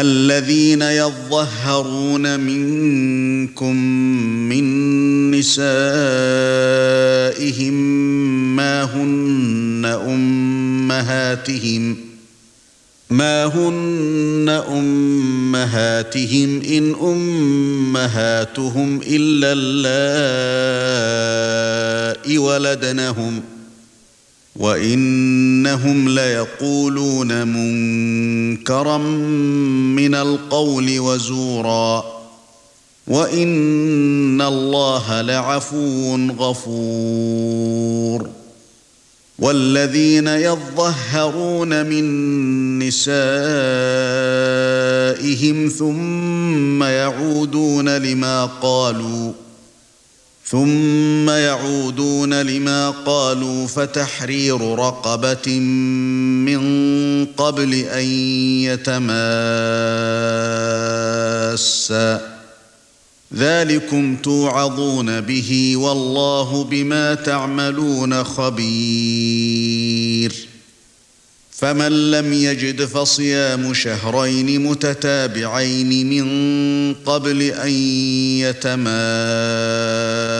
الذين يظهرون منكم من نسائهم ما هن أمهاتهم ما هن أمهاتهم إن أمهاتهم إلا اللائي ولدنهم وإنهم ليقولون منكرا من القول وزورا وإن الله لعفو غفور والذين يظهرون من نسائهم ثم يعودون لما قالوا ثم يعودون لما قالوا فتحرير رقبة من قبل أن يتماسا. ذلكم توعظون به والله بما تعملون خبير. فمن لم يجد فصيام شهرين متتابعين من قبل أن يتماسا.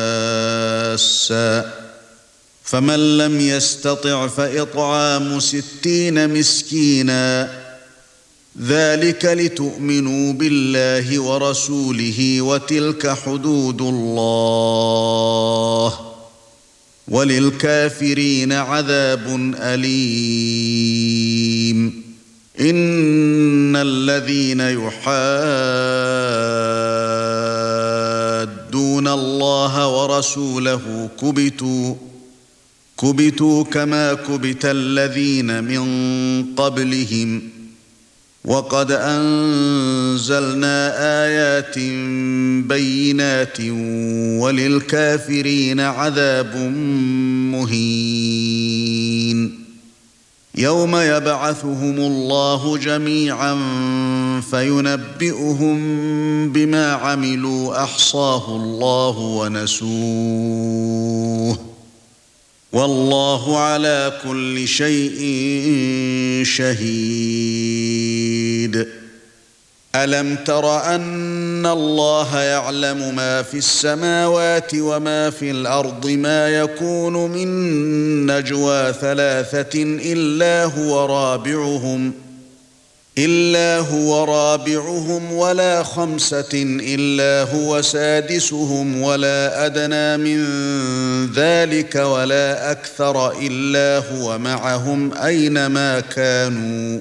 فمن لم يستطع فإطعام ستين مسكينا. ذلك لتؤمنوا بالله ورسوله وتلك حدود الله. وللكافرين عذاب أليم. إن الذين يحادون ورسوله كبتوا كبتوا كما كبت الذين من قبلهم. وقد أنزلنا آيات بينات وللكافرين عذاب مهين. يوم يبعثهم الله جميعا فينبئهم بما عملوا أحصاه الله ونسوه. والله على كل شيء شهيد. ألم تر أن الله يعلم ما في السماوات وما في الأرض ما يكون من نجوى ثلاثة إلا هو رابعهم إلا هو رابعهم ولا خمسة إلا هو سادسهم ولا أدنى من ذلك ولا أكثر إلا هو معهم أينما كانوا.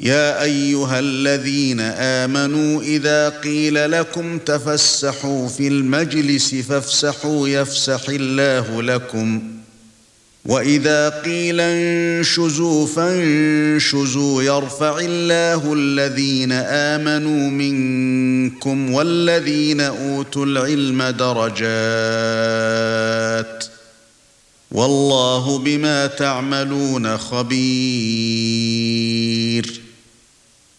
يا أيها الذين آمنوا إذا قيل لكم تفسحوا في المجلس فافسحوا يفسح الله لكم. وإذا قيل انشزوا فانشزوا يرفع الله الذين آمنوا منكم والذين أوتوا العلم درجات. والله بما تعملون خبير.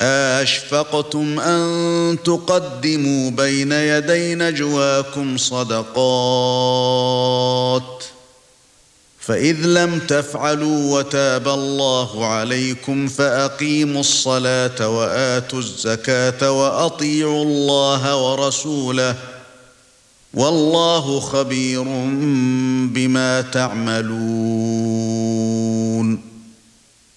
اشفقتم ان تقدموا بين يدي نجواكم صدقات فاذ لم تفعلوا وتاب الله عليكم فاقيموا الصلاه واتوا الزكاه واطيعوا الله ورسوله والله خبير بما تعملون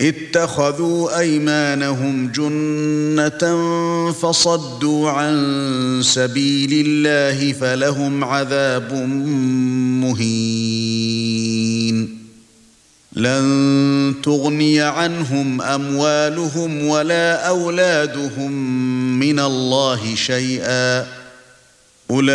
اتخذوا أيمانهم جنة فصدوا عن سبيل الله فلهم عذاب مهين. لن تغني عنهم أموالهم ولا أولادهم من الله شيئا. أولئك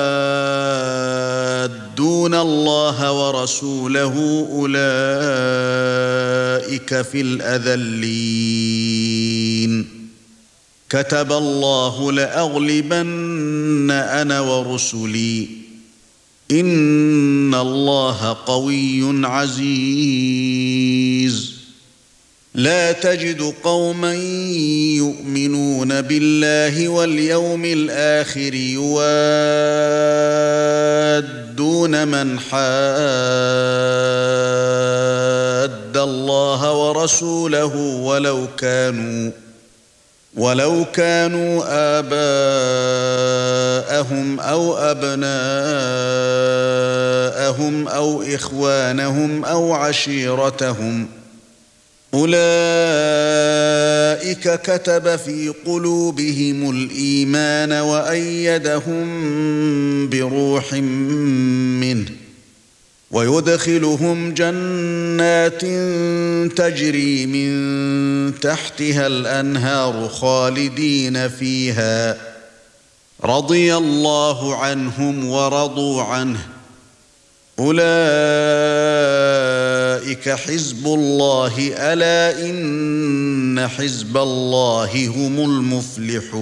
يحادون الله ورسوله اولئك في الاذلين كتب الله لاغلبن أنا ورسلي ان الله قوي عزيز لا تجد قوما يؤمنون بالله واليوم الآخر يوادون من حاد الله ورسوله ولو كانوا ولو كانوا آباءهم أو أبناءهم أو إخوانهم أو عشيرتهم ۖ اولئك كتب في قلوبهم الإيمان وأيدهم بروح منه ويدخلهم جنات تجري من تحتها الأنهار خالدين فيها. رضي الله عنهم ورضوا عنه. أولئك حزب الله ألا إن حزب الله هم المفلحون.